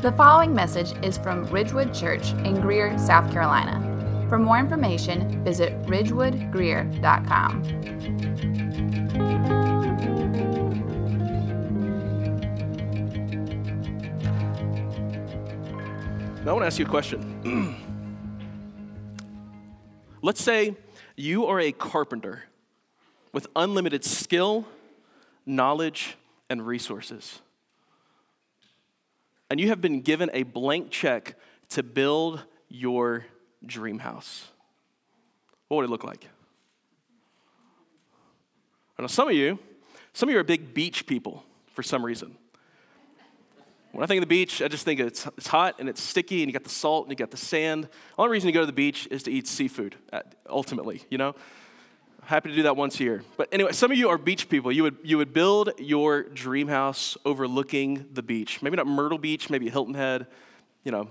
The following message is from Ridgewood Church in Greer, South Carolina. For more information, visit ridgewoodgreer.com. Now, I want to ask you a question. Let's say you are a carpenter with unlimited skill, knowledge, and resources and you have been given a blank check to build your dream house, what would it look like? I know some of you, some of you are big beach people for some reason. When I think of the beach, I just think it's, it's hot and it's sticky and you got the salt and you got the sand. The only reason you go to the beach is to eat seafood, uh, ultimately, you know? Happy to do that once a year. But anyway, some of you are beach people. You would, you would build your dream house overlooking the beach. Maybe not Myrtle Beach, maybe Hilton Head, you know,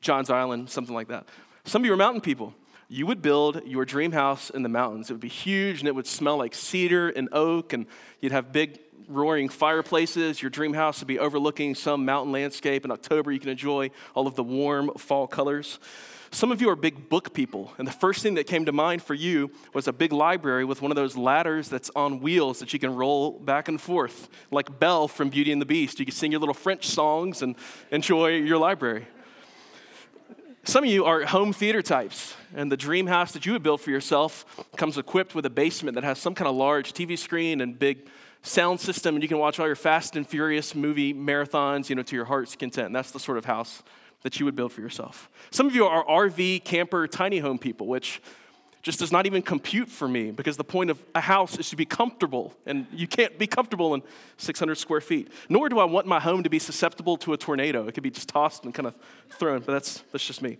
Johns Island, something like that. Some of you are mountain people. You would build your dream house in the mountains. It would be huge and it would smell like cedar and oak, and you'd have big roaring fireplaces. Your dream house would be overlooking some mountain landscape. In October, you can enjoy all of the warm fall colors. Some of you are big book people, and the first thing that came to mind for you was a big library with one of those ladders that's on wheels that you can roll back and forth, like Belle from Beauty and the Beast. You can sing your little French songs and enjoy your library. Some of you are home theater types, and the dream house that you would build for yourself comes equipped with a basement that has some kind of large TV screen and big sound system, and you can watch all your Fast and Furious movie marathons, you know, to your heart's content. That's the sort of house that you would build for yourself. Some of you are RV, camper, tiny home people, which just does not even compute for me because the point of a house is to be comfortable, and you can't be comfortable in 600 square feet. Nor do I want my home to be susceptible to a tornado. It could be just tossed and kind of thrown, but that's, that's just me.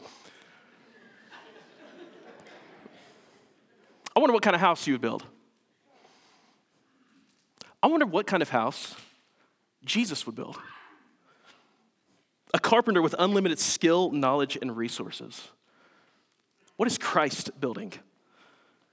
I wonder what kind of house you would build. I wonder what kind of house Jesus would build a carpenter with unlimited skill, knowledge, and resources. What is Christ building?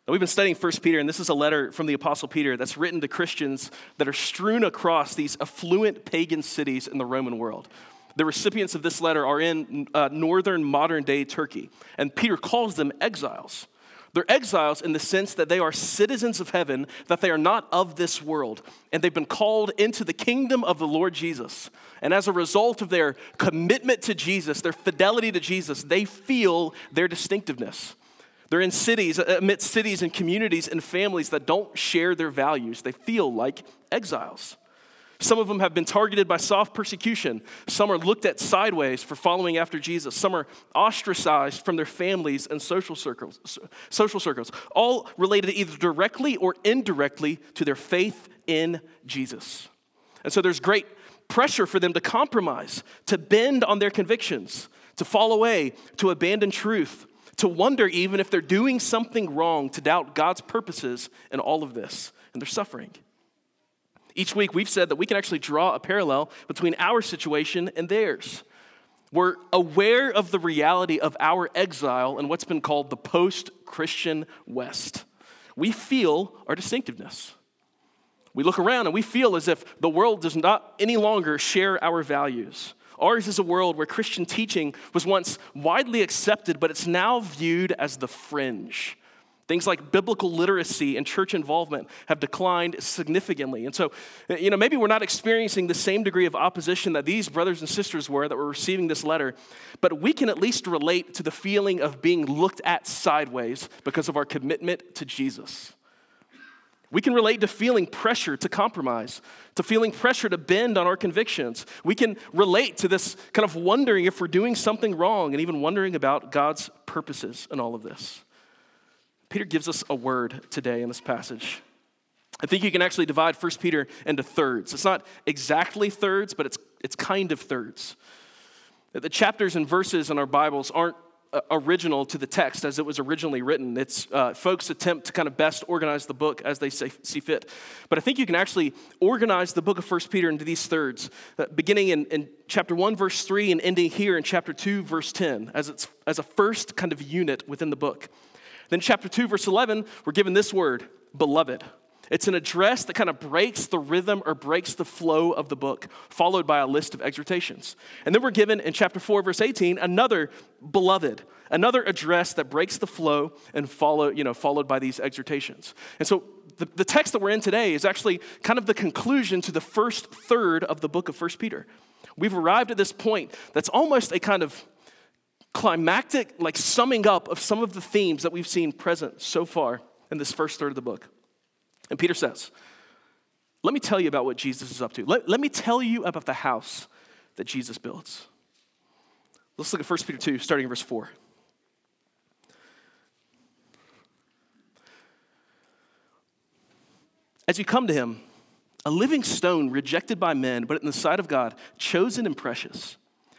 Now, we've been studying 1 Peter, and this is a letter from the Apostle Peter that's written to Christians that are strewn across these affluent pagan cities in the Roman world. The recipients of this letter are in uh, northern modern day Turkey, and Peter calls them exiles. They're exiles in the sense that they are citizens of heaven, that they are not of this world, and they've been called into the kingdom of the Lord Jesus. And as a result of their commitment to Jesus, their fidelity to Jesus, they feel their distinctiveness. They're in cities, uh, amidst cities and communities and families that don't share their values. They feel like exiles. Some of them have been targeted by soft persecution. Some are looked at sideways for following after Jesus. Some are ostracized from their families and social circles, social circles, all related either directly or indirectly to their faith in Jesus. And so there's great pressure for them to compromise, to bend on their convictions, to fall away, to abandon truth, to wonder even if they're doing something wrong, to doubt God's purposes in all of this. And they're suffering. Each week, we've said that we can actually draw a parallel between our situation and theirs. We're aware of the reality of our exile in what's been called the post Christian West. We feel our distinctiveness. We look around and we feel as if the world does not any longer share our values. Ours is a world where Christian teaching was once widely accepted, but it's now viewed as the fringe. Things like biblical literacy and church involvement have declined significantly. And so, you know, maybe we're not experiencing the same degree of opposition that these brothers and sisters were that were receiving this letter, but we can at least relate to the feeling of being looked at sideways because of our commitment to Jesus. We can relate to feeling pressure to compromise, to feeling pressure to bend on our convictions. We can relate to this kind of wondering if we're doing something wrong and even wondering about God's purposes in all of this. Peter gives us a word today in this passage. I think you can actually divide 1 Peter into thirds. It's not exactly thirds, but it's, it's kind of thirds. The chapters and verses in our Bibles aren't uh, original to the text as it was originally written. It's uh, folks attempt to kind of best organize the book as they say, see fit. But I think you can actually organize the book of 1 Peter into these thirds, uh, beginning in, in, chapter 1, verse 3, and ending here in chapter 2, verse 10, as, it's, as a first kind of unit within the book. Then, chapter 2, verse 11, we're given this word, beloved. It's an address that kind of breaks the rhythm or breaks the flow of the book, followed by a list of exhortations. And then we're given in chapter 4, verse 18, another beloved, another address that breaks the flow and follow, you know, followed by these exhortations. And so the, the text that we're in today is actually kind of the conclusion to the first third of the book of 1 Peter. We've arrived at this point that's almost a kind of climactic, like summing up of some of the themes that we've seen present so far in this first third of the book. And Peter says, Let me tell you about what Jesus is up to. Let, let me tell you about the house that Jesus builds. Let's look at 1 Peter 2, starting in verse 4. As you come to him, a living stone rejected by men, but in the sight of God, chosen and precious.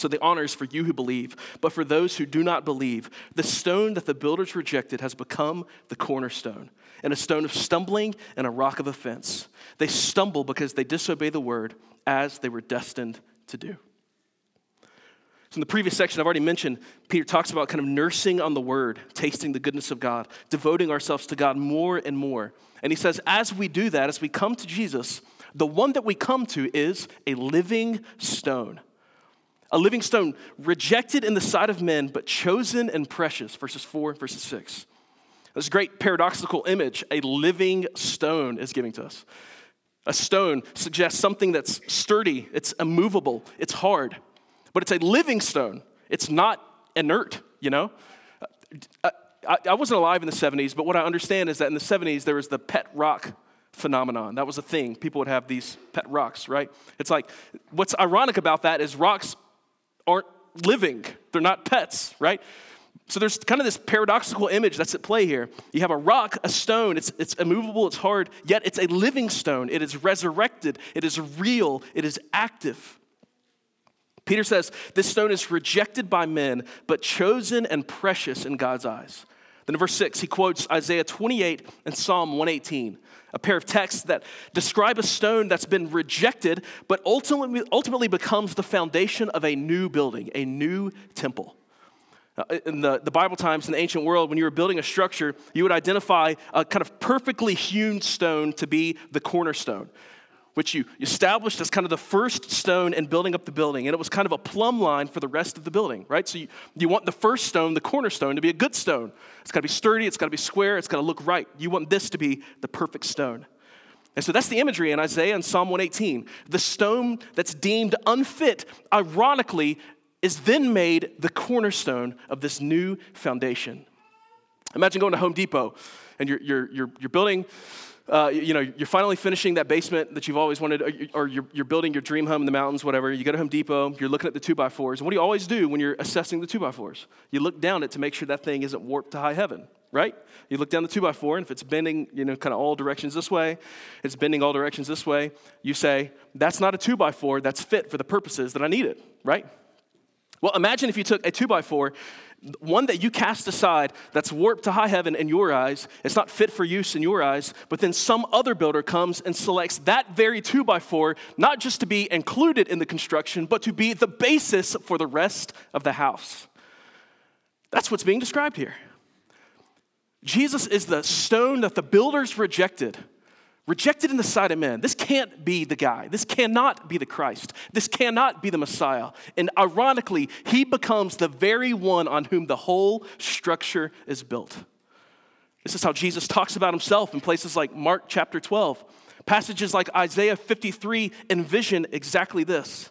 So the honor is for you who believe, but for those who do not believe, the stone that the builders rejected has become the cornerstone, and a stone of stumbling and a rock of offense. They stumble because they disobey the word as they were destined to do. So, in the previous section, I've already mentioned, Peter talks about kind of nursing on the word, tasting the goodness of God, devoting ourselves to God more and more. And he says, as we do that, as we come to Jesus, the one that we come to is a living stone a living stone rejected in the sight of men, but chosen and precious, verses 4 verses 6. This great paradoxical image a living stone is giving to us. A stone suggests something that's sturdy, it's immovable, it's hard, but it's a living stone. It's not inert, you know? I, I, I wasn't alive in the 70s, but what I understand is that in the 70s there was the pet rock phenomenon. That was a thing. People would have these pet rocks, right? It's like, what's ironic about that is rocks aren't living, they're not pets, right? So there's kind of this paradoxical image that's at play here. You have a rock, a stone, it's, it's immovable, it's hard, yet it's a living stone. It is resurrected, it is real, it is active. Peter says, This stone is rejected by men, but chosen and precious in God's eyes. Then in verse 6, he quotes Isaiah 28 and Psalm 118 a pair of texts that describe a stone that's been rejected, but ultimately, ultimately becomes the foundation of a new building, a new temple. In the, the Bible times, in the ancient world, when you were building a structure, you would identify a kind of perfectly hewn stone to be the cornerstone which you established as kind of the first stone in building up the building. And it was kind of a plumb line for the rest of the building, right? So you, you want the first stone, the cornerstone, to be a good stone. It's got to be sturdy, it's got to be square, it's got to look right. You want this to be the perfect stone. And so that's the imagery in Isaiah and Psalm 118. The stone that's deemed unfit, ironically, is then made the cornerstone of this new foundation. Imagine going to Home Depot and you're, you're, you're, you're building uh, you know, you're finally finishing that basement that you've always wanted, or you're, you're building your dream home in the mountains, whatever. You go to Home Depot, you're looking at the two by fours. And what do you always do when you're assessing the two by fours? You look down it to make sure that thing isn't warped to high heaven, right? You look down the two by four, and if it's bending, you know, kind of all directions this way, it's bending all directions this way, you say, that's not a two by four, that's fit for the purposes that I need it, right? Well, imagine if you took a two by four one that you cast aside that's warped to high heaven in your eyes, it's not fit for use in your eyes, but then some other builder comes and selects that very two by four, not just to be included in the construction, but to be the basis for the rest of the house. That's what's being described here. Jesus is the stone that the builders rejected rejected in the sight of men. This can't be the guy. This cannot be the Christ. This cannot be the Messiah. And ironically, he becomes the very one on whom the whole structure is built. This is how Jesus talks about himself in places like Mark chapter 12. Passages like Isaiah 53 envision exactly this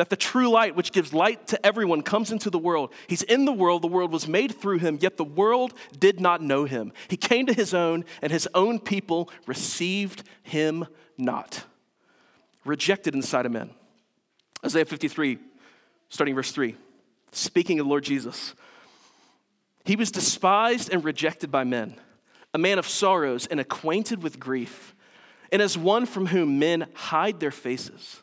that the true light, which gives light to everyone, comes into the world. He's in the world, the world was made through him, yet the world did not know him. He came to his own, and his own people received him not. Rejected in the sight of men. Isaiah 53, starting verse 3, speaking of Lord Jesus. He was despised and rejected by men, a man of sorrows and acquainted with grief, and as one from whom men hide their faces.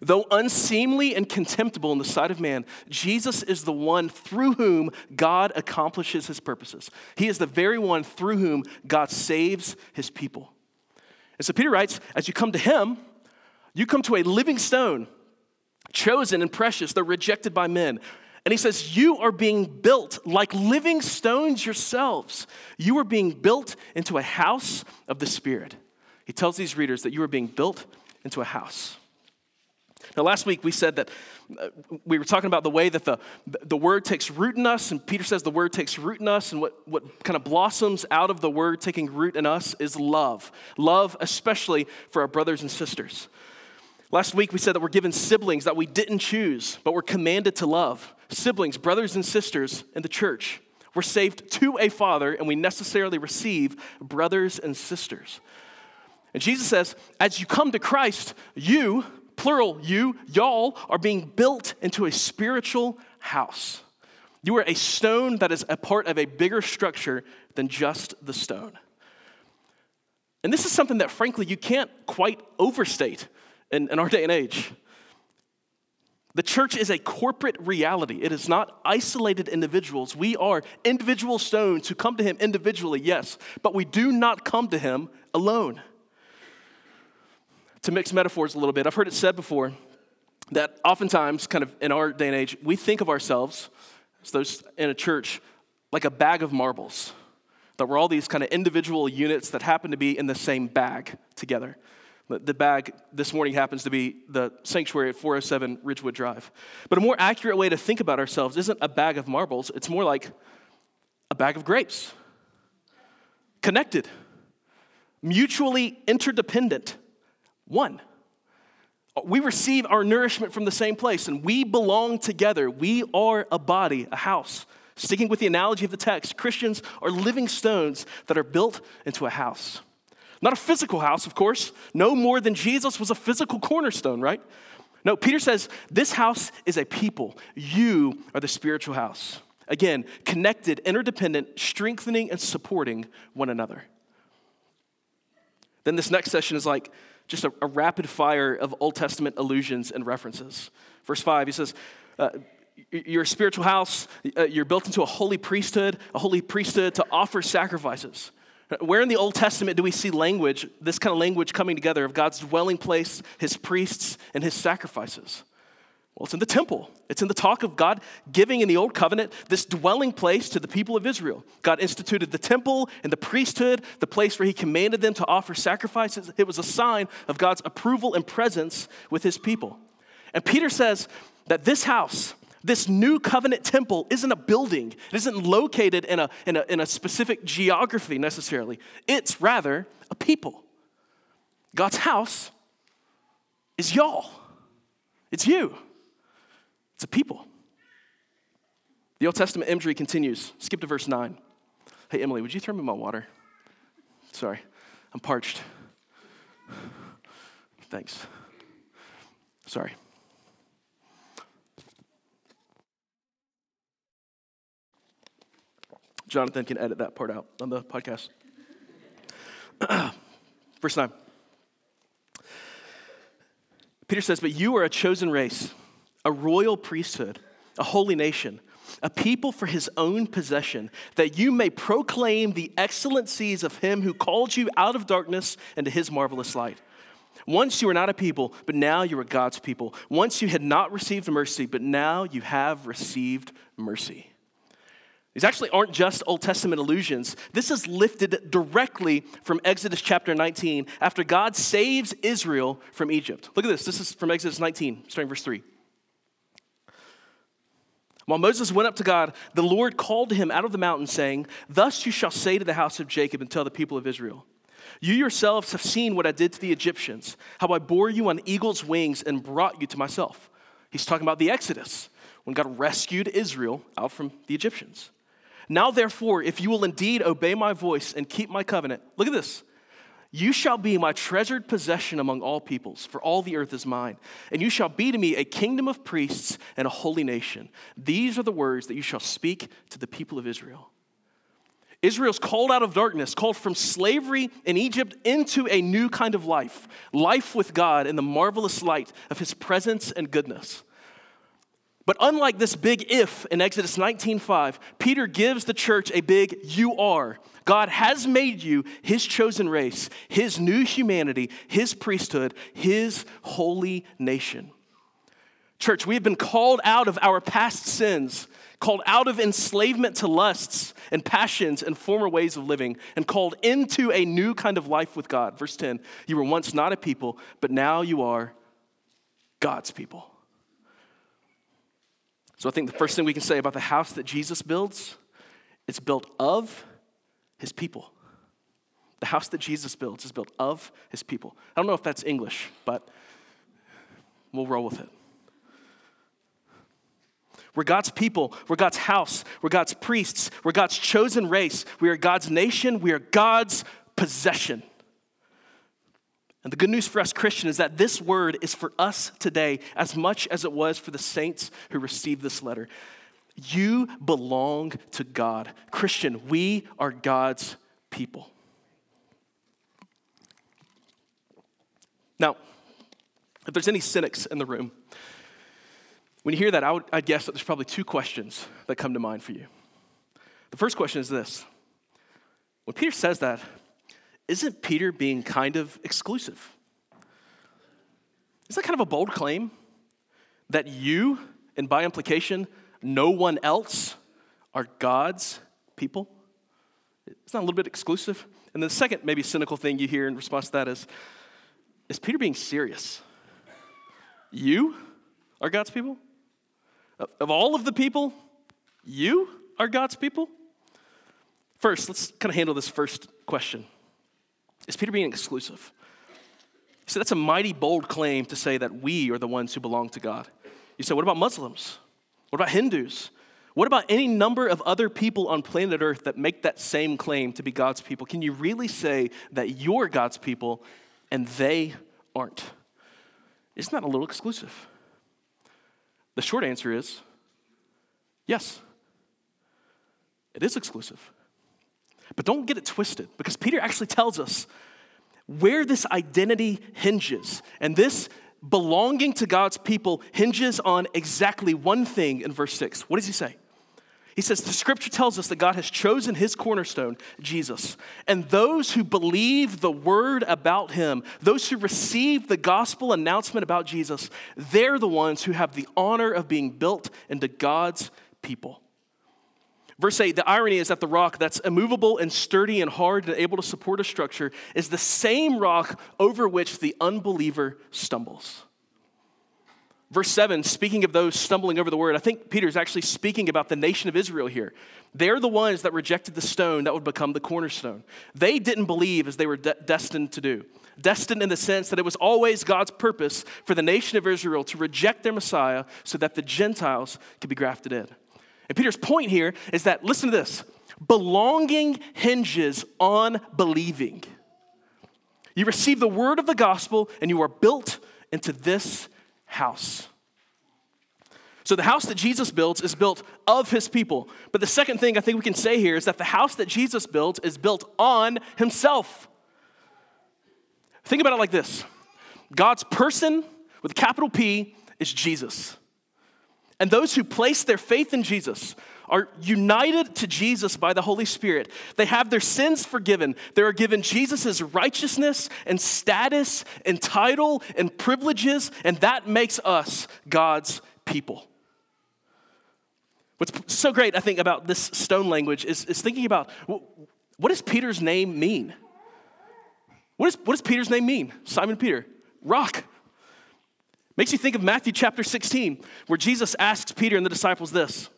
Though unseemly and contemptible in the sight of man, Jesus is the one through whom God accomplishes his purposes. He is the very one through whom God saves his people. And so Peter writes, as you come to him, you come to a living stone, chosen and precious, though rejected by men. And he says, You are being built like living stones yourselves. You are being built into a house of the Spirit. He tells these readers that you are being built into a house. Now, last week we said that uh, we were talking about the way that the, the word takes root in us, and Peter says the word takes root in us, and what, what kind of blossoms out of the word taking root in us is love. Love, especially for our brothers and sisters. Last week we said that we're given siblings that we didn't choose, but we're commanded to love. Siblings, brothers and sisters in the church. We're saved to a father, and we necessarily receive brothers and sisters. And Jesus says, as you come to Christ, you, plural, you, y'all, are being built into a spiritual house. You are a stone that is a part of a bigger structure than just the stone. And this is something that, frankly, you can't quite overstate in, in our day and age. The church is a corporate reality. It is not isolated individuals. We are individual stones who come to Him individually, yes, but we do not come to Him alone to mix metaphors a little bit, I've heard it said before that oftentimes, kind of in our day and age, we think of ourselves as those in a church like a bag of marbles. That we're all these kind of individual units that happen to be in the same bag together. The bag this morning happens to be the sanctuary at 407 Ridgewood Drive. But a more accurate way to think about ourselves isn't a bag of marbles, it's more like a bag of grapes. Connected, mutually interdependent, one. We receive our nourishment from the same place and we belong together. We are a body, a house. Sticking with the analogy of the text, Christians are living stones that are built into a house. Not a physical house, of course, no more than Jesus was a physical cornerstone, right? No, Peter says this house is a people. You are the spiritual house. Again, connected, interdependent, strengthening, and supporting one another. Then this next session is like, just a, a rapid fire of Old Testament allusions and references. Verse 5, he says, uh, You're a spiritual house, uh, you're built into a holy priesthood, a holy priesthood to offer sacrifices. Where in the Old Testament do we see language, this kind of language coming together of God's dwelling place, his priests, and his sacrifices? Well, it's in the temple. It's in the talk of God giving in the Old Covenant this dwelling place to the people of Israel. God instituted the temple and the priesthood, the place where He commanded them to offer sacrifices. It was a sign of God's approval and presence with His people. And Peter says that this house, this new covenant temple, isn't a building, it isn't located in a, in a, in a specific geography necessarily. It's rather a people. God's house is y'all, it's you. It's a people. The Old Testament imagery continues. Skip to verse 9. Hey, Emily, would you throw me my water? Sorry, I'm parched. Thanks. Sorry. Jonathan can edit that part out on the podcast. Verse 9. Peter says, But you are a chosen race a royal priesthood, a holy nation, a people for his own possession, that you may proclaim the excellencies of him who called you out of darkness into his marvelous light. Once you were not a people, but now you are God's people. Once you had not received mercy, but now you have received mercy. These actually aren't just Old Testament allusions. This is lifted directly from Exodus chapter 19 after God saves Israel from Egypt. Look at this. This is from Exodus 19, starting verse 3. While Moses went up to God, the Lord called to him out of the mountain, saying, Thus you shall say to the house of Jacob and tell the people of Israel, You yourselves have seen what I did to the Egyptians, how I bore you on eagle's wings and brought you to myself. He's talking about the Exodus, when God rescued Israel out from the Egyptians. Now, therefore, if you will indeed obey my voice and keep my covenant, look at this, You shall be my treasured possession among all peoples, for all the earth is mine. And you shall be to me a kingdom of priests and a holy nation. These are the words that you shall speak to the people of Israel. Israel's called out of darkness, called from slavery in Egypt into a new kind of life life with God in the marvelous light of his presence and goodness. But unlike this big if in Exodus 19:5, Peter gives the church a big you are. God has made you his chosen race, his new humanity, his priesthood, his holy nation. Church, we have been called out of our past sins, called out of enslavement to lusts and passions and former ways of living, and called into a new kind of life with God. Verse 10 You were once not a people, but now you are God's people. So I think the first thing we can say about the house that Jesus builds, it's built of his people. The house that Jesus builds is built of his people. I don't know if that's English, but we'll roll with it. We're God's people. We're God's house. We're God's priests. We're God's chosen race. We are God's nation. We are God's possession. And the good news for us Christian is that this word is for us today as much as it was for the saints who received this letter. You belong to God. Christian, we are God's people. Now, if there's any cynics in the room, when you hear that, I would I'd guess that there's probably two questions that come to mind for you. The first question is this When Peter says that, isn't Peter being kind of exclusive? Is that kind of a bold claim? That you, and by implication, no one else are God's people? It's not a little bit exclusive. And the second, maybe cynical thing you hear in response to that is Is Peter being serious? You are God's people? Of all of the people, you are God's people? First, let's kind of handle this first question Is Peter being exclusive? So that's a mighty bold claim to say that we are the ones who belong to God. You say, what about Muslims? What about Hindus? What about any number of other people on planet Earth that make that same claim to be God's people? Can you really say that you're God's people and they aren't? Isn't that a little exclusive? The short answer is yes, it is exclusive. But don't get it twisted because Peter actually tells us where this identity hinges. And this belonging to God's people hinges on exactly one thing in verse 6. What does he say? He says, The scripture tells us that God has chosen his cornerstone, Jesus. And those who believe the word about him, those who receive the gospel announcement about Jesus, they're the ones who have the honor of being built into God's people. Verse 8 the irony is that the rock that's immovable and sturdy and hard and able to support a structure is the same rock over which the unbeliever stumbles. Verse 7, speaking of those stumbling over the word, I think Peter is actually speaking about the nation of Israel here. They're the ones that rejected the stone that would become the cornerstone. They didn't believe as they were de- destined to do. Destined in the sense that it was always God's purpose for the nation of Israel to reject their Messiah so that the Gentiles could be grafted in. And Peter's point here is that, listen to this belonging hinges on believing. You receive the word of the gospel and you are built into this house. So, the house that Jesus builds is built of his people. But the second thing I think we can say here is that the house that Jesus builds is built on himself. Think about it like this God's person with capital P is Jesus. And those who place their faith in Jesus are united to Jesus by the Holy Spirit. They have their sins forgiven. They are given Jesus' righteousness and status and title and privileges, and that makes us God's people. What's so great, I think, about this stone language is, is thinking about what does Peter's name mean? What, is, what does Peter's name mean? Simon Peter, rock. Makes you think of Matthew chapter 16, where Jesus asks Peter and the disciples this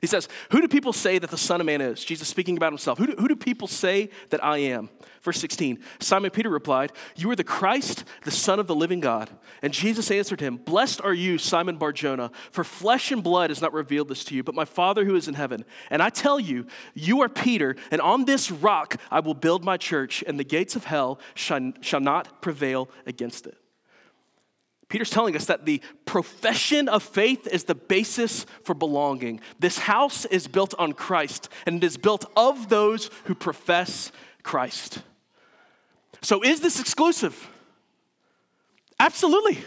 He says, Who do people say that the Son of Man is? Jesus speaking about himself. Who do, who do people say that I am? Verse 16 Simon Peter replied, You are the Christ, the Son of the living God. And Jesus answered him, Blessed are you, Simon Barjona, for flesh and blood has not revealed this to you, but my Father who is in heaven. And I tell you, you are Peter, and on this rock I will build my church, and the gates of hell shall, shall not prevail against it. Peter's telling us that the profession of faith is the basis for belonging. This house is built on Christ, and it is built of those who profess Christ. So, is this exclusive? Absolutely.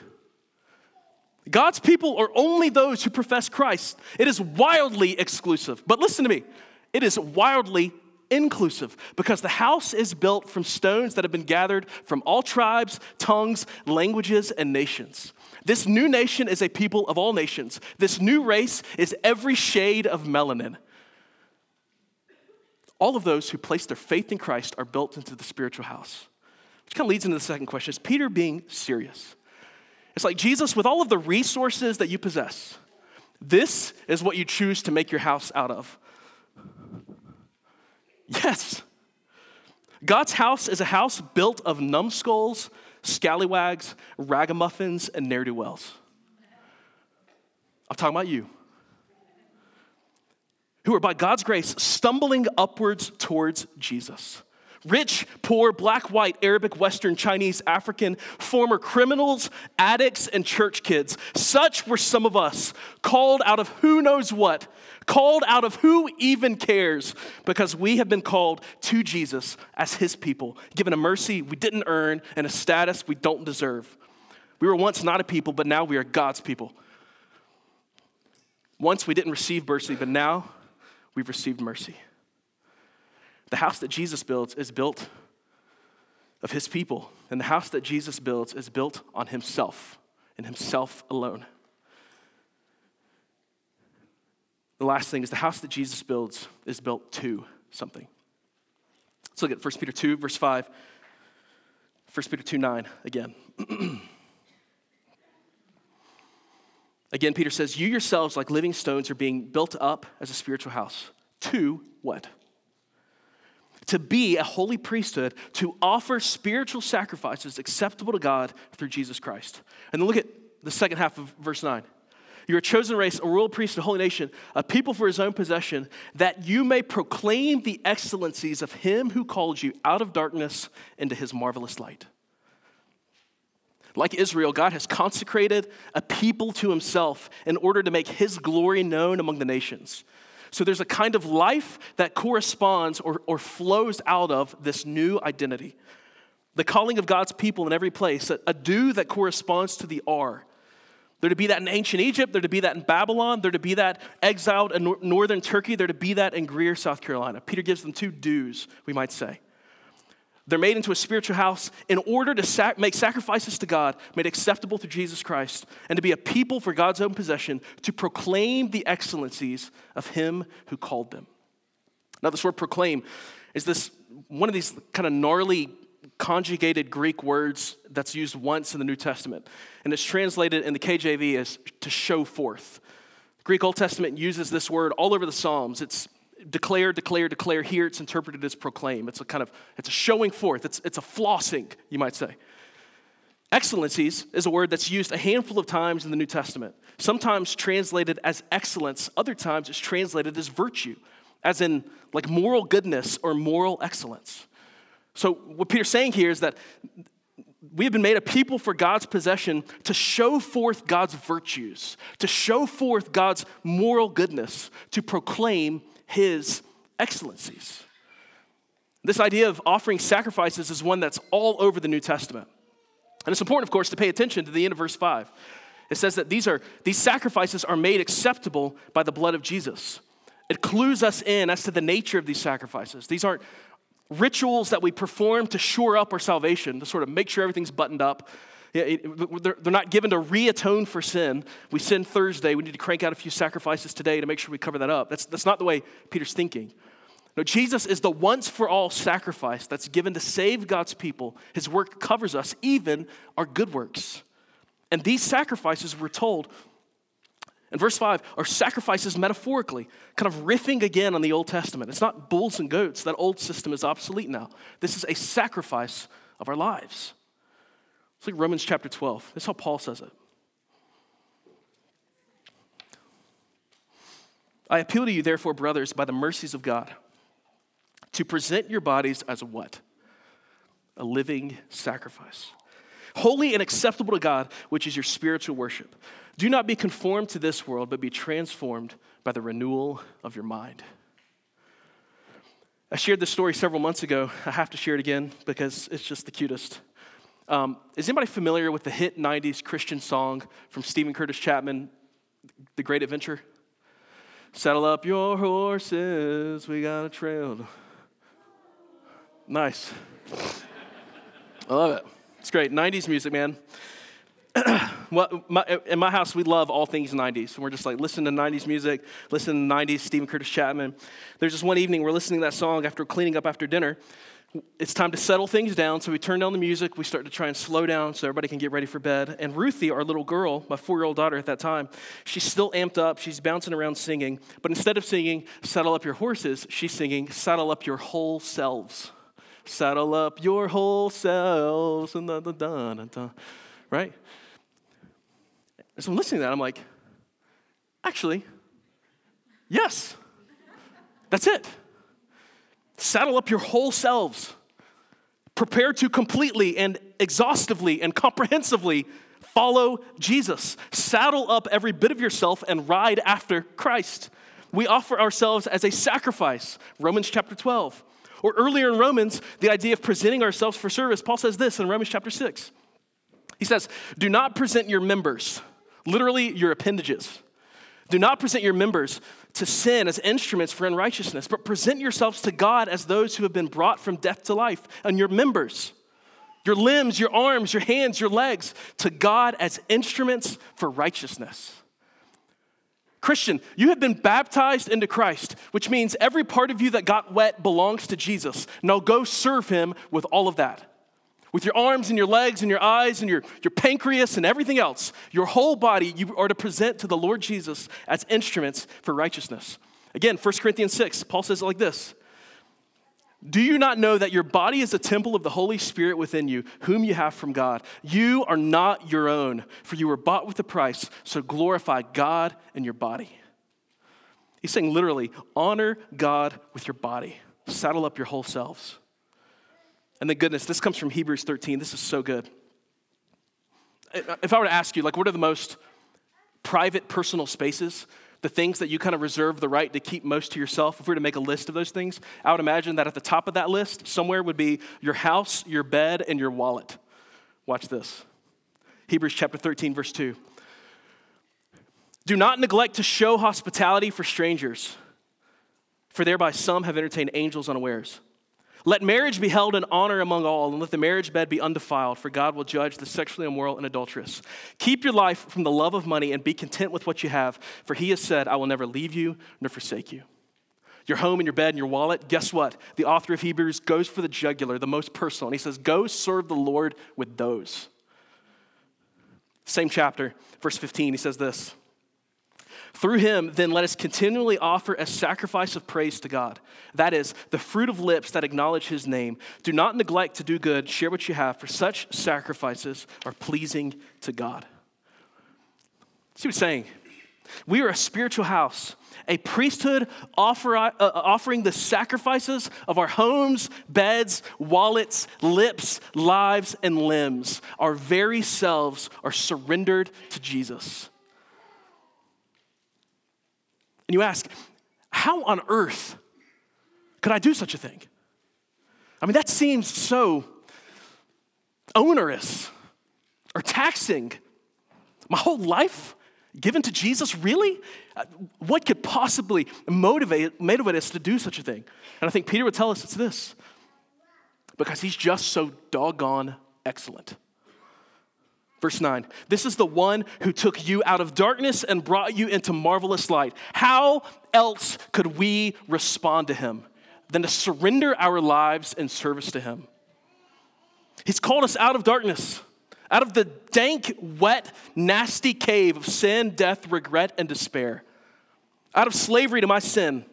God's people are only those who profess Christ. It is wildly exclusive. But listen to me, it is wildly inclusive because the house is built from stones that have been gathered from all tribes, tongues, languages, and nations. This new nation is a people of all nations. This new race is every shade of melanin. All of those who place their faith in Christ are built into the spiritual house. Which kind of leads into the second question Is Peter being serious? It's like Jesus, with all of the resources that you possess, this is what you choose to make your house out of. Yes. God's house is a house built of numbskulls, scallywags, ragamuffins, and ne'er do wells. I'm talking about you. Who are, by God's grace, stumbling upwards towards Jesus. Rich, poor, black, white, Arabic, Western, Chinese, African, former criminals, addicts, and church kids. Such were some of us, called out of who knows what, called out of who even cares, because we have been called to Jesus as his people, given a mercy we didn't earn and a status we don't deserve. We were once not a people, but now we are God's people. Once we didn't receive mercy, but now we've received mercy. The house that Jesus builds is built of his people, and the house that Jesus builds is built on himself and himself alone. The last thing is the house that Jesus builds is built to something. Let's look at 1 Peter 2, verse 5. 1 Peter 2 9 again. again, Peter says, You yourselves, like living stones, are being built up as a spiritual house. To what? To be a holy priesthood, to offer spiritual sacrifices acceptable to God through Jesus Christ. And then look at the second half of verse 9. You're a chosen race, a royal priest, a holy nation, a people for his own possession, that you may proclaim the excellencies of him who called you out of darkness into his marvelous light. Like Israel, God has consecrated a people to himself in order to make his glory known among the nations. So there's a kind of life that corresponds or, or flows out of this new identity. The calling of God's people in every place, a, a do that corresponds to the R. There to be that in ancient Egypt, there to be that in Babylon, there to be that exiled in northern Turkey, there to be that in Greer, South Carolina. Peter gives them two dues, we might say. They're made into a spiritual house in order to sac- make sacrifices to God, made acceptable through Jesus Christ, and to be a people for God's own possession, to proclaim the excellencies of Him who called them. Now, this word proclaim is this one of these kind of gnarly conjugated Greek words that's used once in the New Testament. And it's translated in the KJV as to show forth. The Greek Old Testament uses this word all over the Psalms. It's declare, declare, declare. Here it's interpreted as proclaim. It's a kind of, it's a showing forth. It's, it's a flossing, you might say. Excellencies is a word that's used a handful of times in the New Testament. Sometimes translated as excellence, other times it's translated as virtue, as in like moral goodness or moral excellence. So, what Peter's saying here is that we have been made a people for God's possession to show forth God's virtues, to show forth God's moral goodness, to proclaim his excellencies. This idea of offering sacrifices is one that's all over the New Testament. And it's important, of course, to pay attention to the end of verse 5. It says that these, are, these sacrifices are made acceptable by the blood of Jesus. It clues us in as to the nature of these sacrifices. These aren't rituals that we perform to shore up our salvation, to sort of make sure everything's buttoned up. They're not given to re atone for sin. We sin Thursday. We need to crank out a few sacrifices today to make sure we cover that up. That's, that's not the way Peter's thinking. No, Jesus is the once for all sacrifice that's given to save God's people. His work covers us, even our good works. And these sacrifices, we're told, in verse 5 are sacrifices metaphorically, kind of riffing again on the Old Testament. It's not bulls and goats. That old system is obsolete now. This is a sacrifice of our lives. It's like Romans chapter 12. That's how Paul says it. I appeal to you, therefore, brothers, by the mercies of God, to present your bodies as what? A living sacrifice. Holy and acceptable to God, which is your spiritual worship. Do not be conformed to this world, but be transformed by the renewal of your mind. I shared this story several months ago. I have to share it again because it's just the cutest. Um, is anybody familiar with the hit 90s Christian song from Steven Curtis Chapman, The Great Adventure? Saddle up your horses, we got a trail. Nice. I love it. It's great. 90s music, man. well, my, in my house, we love all things 90s. And we're just like, listen to 90s music, listen to 90s Steven Curtis Chapman. There's just one evening we're listening to that song after cleaning up after dinner. It's time to settle things down. So we turn down the music. We start to try and slow down so everybody can get ready for bed. And Ruthie, our little girl, my four year old daughter at that time, she's still amped up. She's bouncing around singing. But instead of singing, saddle up your horses, she's singing, saddle up your whole selves. Saddle up your whole selves. Right? So I'm listening to that, I'm like, actually, yes, that's it. Saddle up your whole selves. Prepare to completely and exhaustively and comprehensively follow Jesus. Saddle up every bit of yourself and ride after Christ. We offer ourselves as a sacrifice, Romans chapter 12. Or earlier in Romans, the idea of presenting ourselves for service, Paul says this in Romans chapter 6. He says, Do not present your members literally your appendages. Do not present your members to sin as instruments for unrighteousness, but present yourselves to God as those who have been brought from death to life, and your members, your limbs, your arms, your hands, your legs, to God as instruments for righteousness. Christian, you have been baptized into Christ, which means every part of you that got wet belongs to Jesus. Now go serve him with all of that with your arms and your legs and your eyes and your, your pancreas and everything else, your whole body, you are to present to the Lord Jesus as instruments for righteousness. Again, 1 Corinthians 6, Paul says it like this Do you not know that your body is a temple of the Holy Spirit within you, whom you have from God? You are not your own, for you were bought with a price, so glorify God in your body. He's saying literally, honor God with your body, saddle up your whole selves. And then goodness, this comes from Hebrews 13. This is so good. If I were to ask you, like, what are the most private, personal spaces, the things that you kind of reserve the right to keep most to yourself, if we were to make a list of those things, I would imagine that at the top of that list, somewhere would be your house, your bed, and your wallet. Watch this Hebrews chapter 13, verse 2. Do not neglect to show hospitality for strangers, for thereby some have entertained angels unawares. Let marriage be held in honor among all, and let the marriage bed be undefiled, for God will judge the sexually immoral and adulterous. Keep your life from the love of money and be content with what you have, for he has said, I will never leave you nor forsake you. Your home and your bed and your wallet, guess what? The author of Hebrews goes for the jugular, the most personal, and he says, Go serve the Lord with those. Same chapter, verse 15, he says this. Through him, then, let us continually offer a sacrifice of praise to God. That is, the fruit of lips that acknowledge his name. Do not neglect to do good, share what you have, for such sacrifices are pleasing to God. See what he's saying? We are a spiritual house, a priesthood offer, uh, offering the sacrifices of our homes, beds, wallets, lips, lives, and limbs. Our very selves are surrendered to Jesus. And you ask, how on earth could I do such a thing? I mean, that seems so onerous or taxing. My whole life given to Jesus, really? Uh, what could possibly motivate, motivate us to do such a thing? And I think Peter would tell us it's this because he's just so doggone excellent. Verse 9, this is the one who took you out of darkness and brought you into marvelous light. How else could we respond to him than to surrender our lives in service to him? He's called us out of darkness, out of the dank, wet, nasty cave of sin, death, regret, and despair, out of slavery to my sin.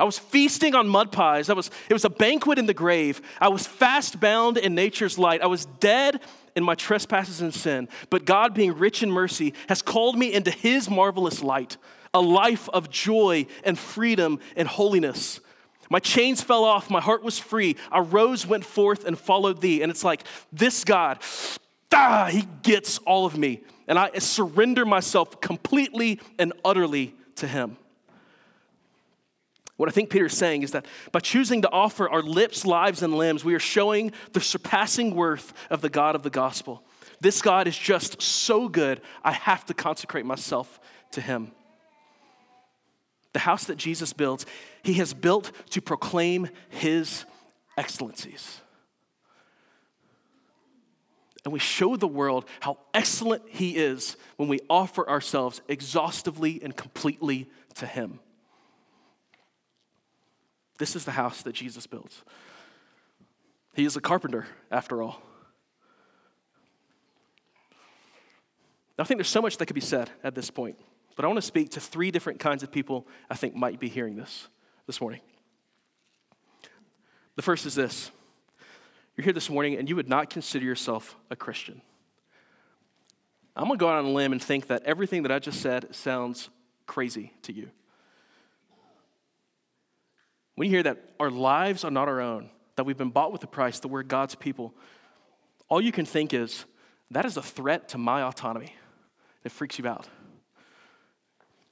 I was feasting on mud pies. I was, it was a banquet in the grave. I was fast bound in nature's light. I was dead in my trespasses and sin. But God, being rich in mercy, has called me into his marvelous light, a life of joy and freedom and holiness. My chains fell off. My heart was free. I rose, went forth, and followed thee. And it's like, this God, ah, he gets all of me. And I surrender myself completely and utterly to him. What I think Peter's saying is that by choosing to offer our lips, lives, and limbs, we are showing the surpassing worth of the God of the gospel. This God is just so good, I have to consecrate myself to him. The house that Jesus builds, he has built to proclaim his excellencies. And we show the world how excellent he is when we offer ourselves exhaustively and completely to him. This is the house that Jesus builds. He is a carpenter, after all. Now, I think there's so much that could be said at this point, but I want to speak to three different kinds of people I think might be hearing this this morning. The first is this you're here this morning and you would not consider yourself a Christian. I'm going to go out on a limb and think that everything that I just said sounds crazy to you. When you hear that our lives are not our own, that we've been bought with a price, that we're God's people, all you can think is, that is a threat to my autonomy. It freaks you out.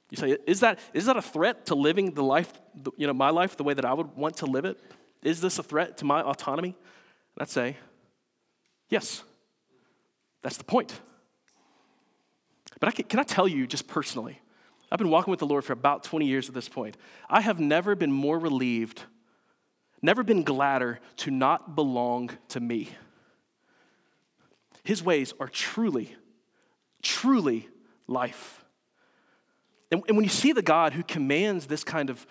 You say, is that, is that a threat to living the life, you know, my life the way that I would want to live it? Is this a threat to my autonomy? And I'd say, yes. That's the point. But I can, can I tell you just personally, I've been walking with the Lord for about 20 years at this point. I have never been more relieved, never been gladder to not belong to me. His ways are truly, truly life. And, and when you see the God who commands this kind of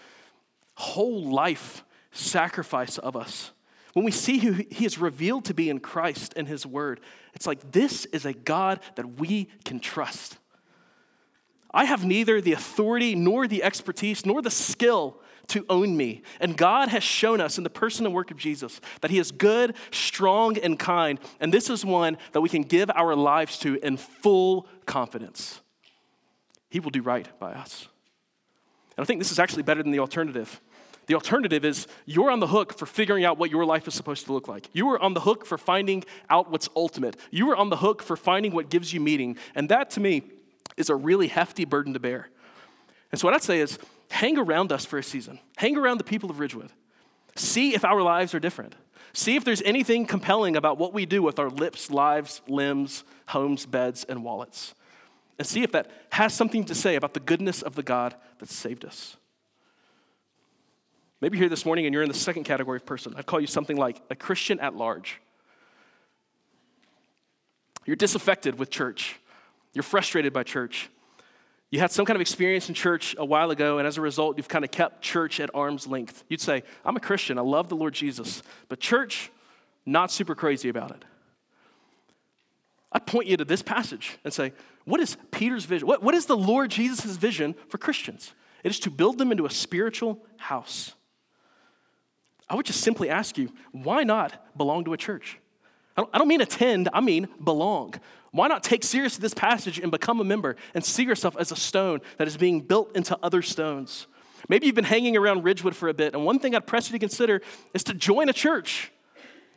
whole life sacrifice of us, when we see who he is revealed to be in Christ and his word, it's like this is a God that we can trust. I have neither the authority nor the expertise nor the skill to own me. And God has shown us in the person and work of Jesus that He is good, strong, and kind. And this is one that we can give our lives to in full confidence. He will do right by us. And I think this is actually better than the alternative. The alternative is you're on the hook for figuring out what your life is supposed to look like. You are on the hook for finding out what's ultimate. You are on the hook for finding what gives you meaning. And that to me is a really hefty burden to bear. And so, what I'd say is hang around us for a season, hang around the people of Ridgewood, see if our lives are different. See if there's anything compelling about what we do with our lips, lives, limbs, homes, beds, and wallets. And see if that has something to say about the goodness of the God that saved us. Maybe you're here this morning and you're in the second category of person. I'd call you something like a Christian at large. You're disaffected with church. You're frustrated by church. You had some kind of experience in church a while ago, and as a result, you've kind of kept church at arm's length. You'd say, I'm a Christian, I love the Lord Jesus, but church, not super crazy about it. I'd point you to this passage and say, What is Peter's vision? What, what is the Lord Jesus' vision for Christians? It is to build them into a spiritual house. I would just simply ask you, why not belong to a church? I don't, mean attend, I mean belong. Why not take seriously this passage and become a member and see yourself as a stone that is being built into other stones? Maybe you've been hanging around Ridgewood for a bit, and one thing I'd press you to consider is to join a church.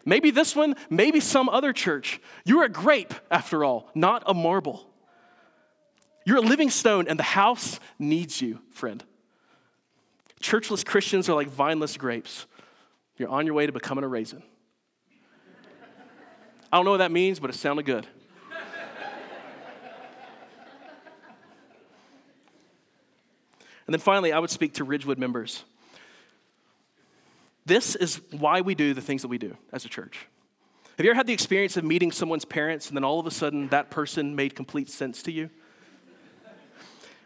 Maybe this one, maybe some other church. You're a grape, after all, not a marble. You're a living stone, and the house needs you, friend. Churchless Christians are like vineless grapes. You're on your way to becoming a raisin. I don't know what that means, but it sounded good. And then finally, I would speak to Ridgewood members. This is why we do the things that we do as a church. Have you ever had the experience of meeting someone's parents and then all of a sudden that person made complete sense to you?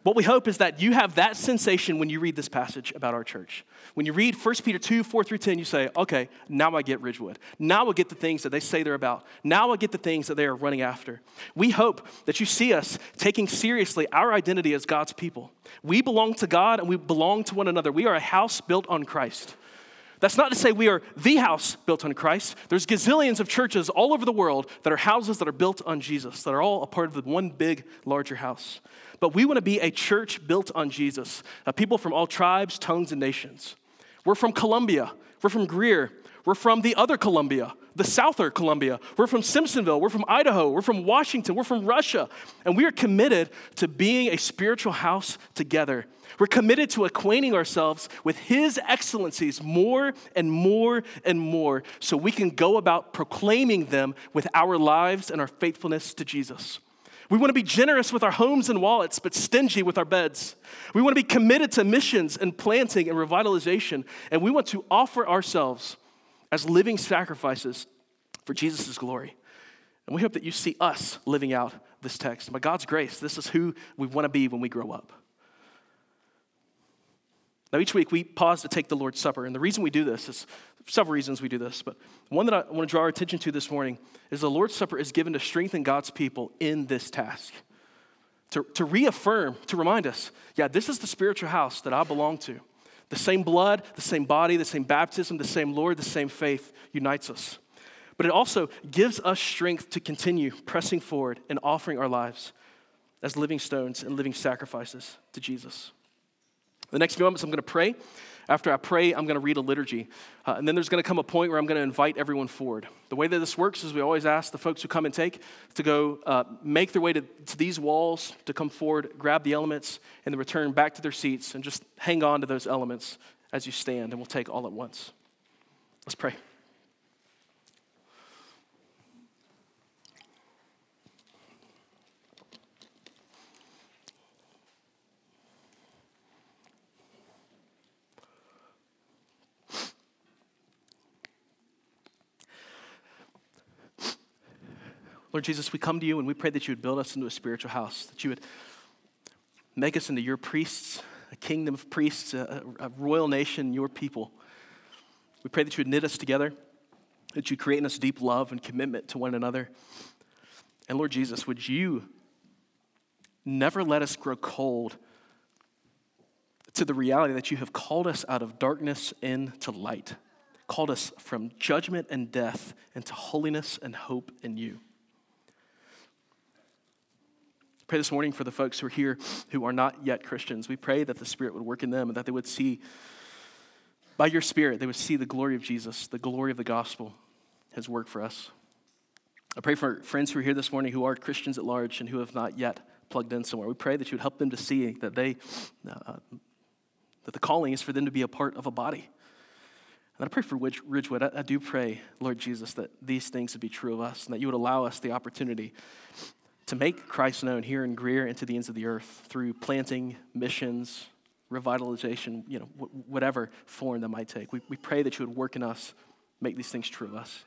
What we hope is that you have that sensation when you read this passage about our church. When you read 1 Peter 2, 4 through 10, you say, okay, now I get Ridgewood. Now I get the things that they say they're about. Now I get the things that they are running after. We hope that you see us taking seriously our identity as God's people. We belong to God and we belong to one another. We are a house built on Christ. That's not to say we are the house built on Christ. There's gazillions of churches all over the world that are houses that are built on Jesus, that are all a part of the one big, larger house. But we want to be a church built on Jesus, a people from all tribes, tongues, and nations. We're from Columbia. We're from Greer. We're from the other Columbia, the Souther Columbia. We're from Simpsonville. We're from Idaho. We're from Washington. We're from Russia. And we are committed to being a spiritual house together we're committed to acquainting ourselves with His excellencies more and more and more so we can go about proclaiming them with our lives and our faithfulness to Jesus. We want to be generous with our homes and wallets, but stingy with our beds. We want to be committed to missions and planting and revitalization, and we want to offer ourselves as living sacrifices for Jesus' glory. And we hope that you see us living out this text. By God's grace, this is who we want to be when we grow up. Now, each week we pause to take the Lord's Supper. And the reason we do this is several reasons we do this, but one that I want to draw our attention to this morning is the Lord's Supper is given to strengthen God's people in this task. To, to reaffirm, to remind us, yeah, this is the spiritual house that I belong to. The same blood, the same body, the same baptism, the same Lord, the same faith unites us. But it also gives us strength to continue pressing forward and offering our lives as living stones and living sacrifices to Jesus. The next few moments, I'm going to pray. After I pray, I'm going to read a liturgy. Uh, and then there's going to come a point where I'm going to invite everyone forward. The way that this works is we always ask the folks who come and take to go uh, make their way to, to these walls, to come forward, grab the elements, and then return back to their seats and just hang on to those elements as you stand, and we'll take all at once. Let's pray. Lord Jesus, we come to you and we pray that you would build us into a spiritual house, that you would make us into your priests, a kingdom of priests, a, a royal nation, your people. We pray that you would knit us together, that you create in us deep love and commitment to one another. And Lord Jesus, would you never let us grow cold to the reality that you have called us out of darkness into light, called us from judgment and death into holiness and hope in you. Pray this morning for the folks who are here who are not yet Christians. We pray that the Spirit would work in them and that they would see, by your Spirit, they would see the glory of Jesus, the glory of the gospel, has worked for us. I pray for friends who are here this morning who are Christians at large and who have not yet plugged in somewhere. We pray that you would help them to see that they, uh, that the calling is for them to be a part of a body. And I pray for Ridgewood. I, I do pray, Lord Jesus, that these things would be true of us and that you would allow us the opportunity to make Christ known here in Greer and to the ends of the earth through planting, missions, revitalization, you know, whatever form that might take. We, we pray that you would work in us, make these things true of us.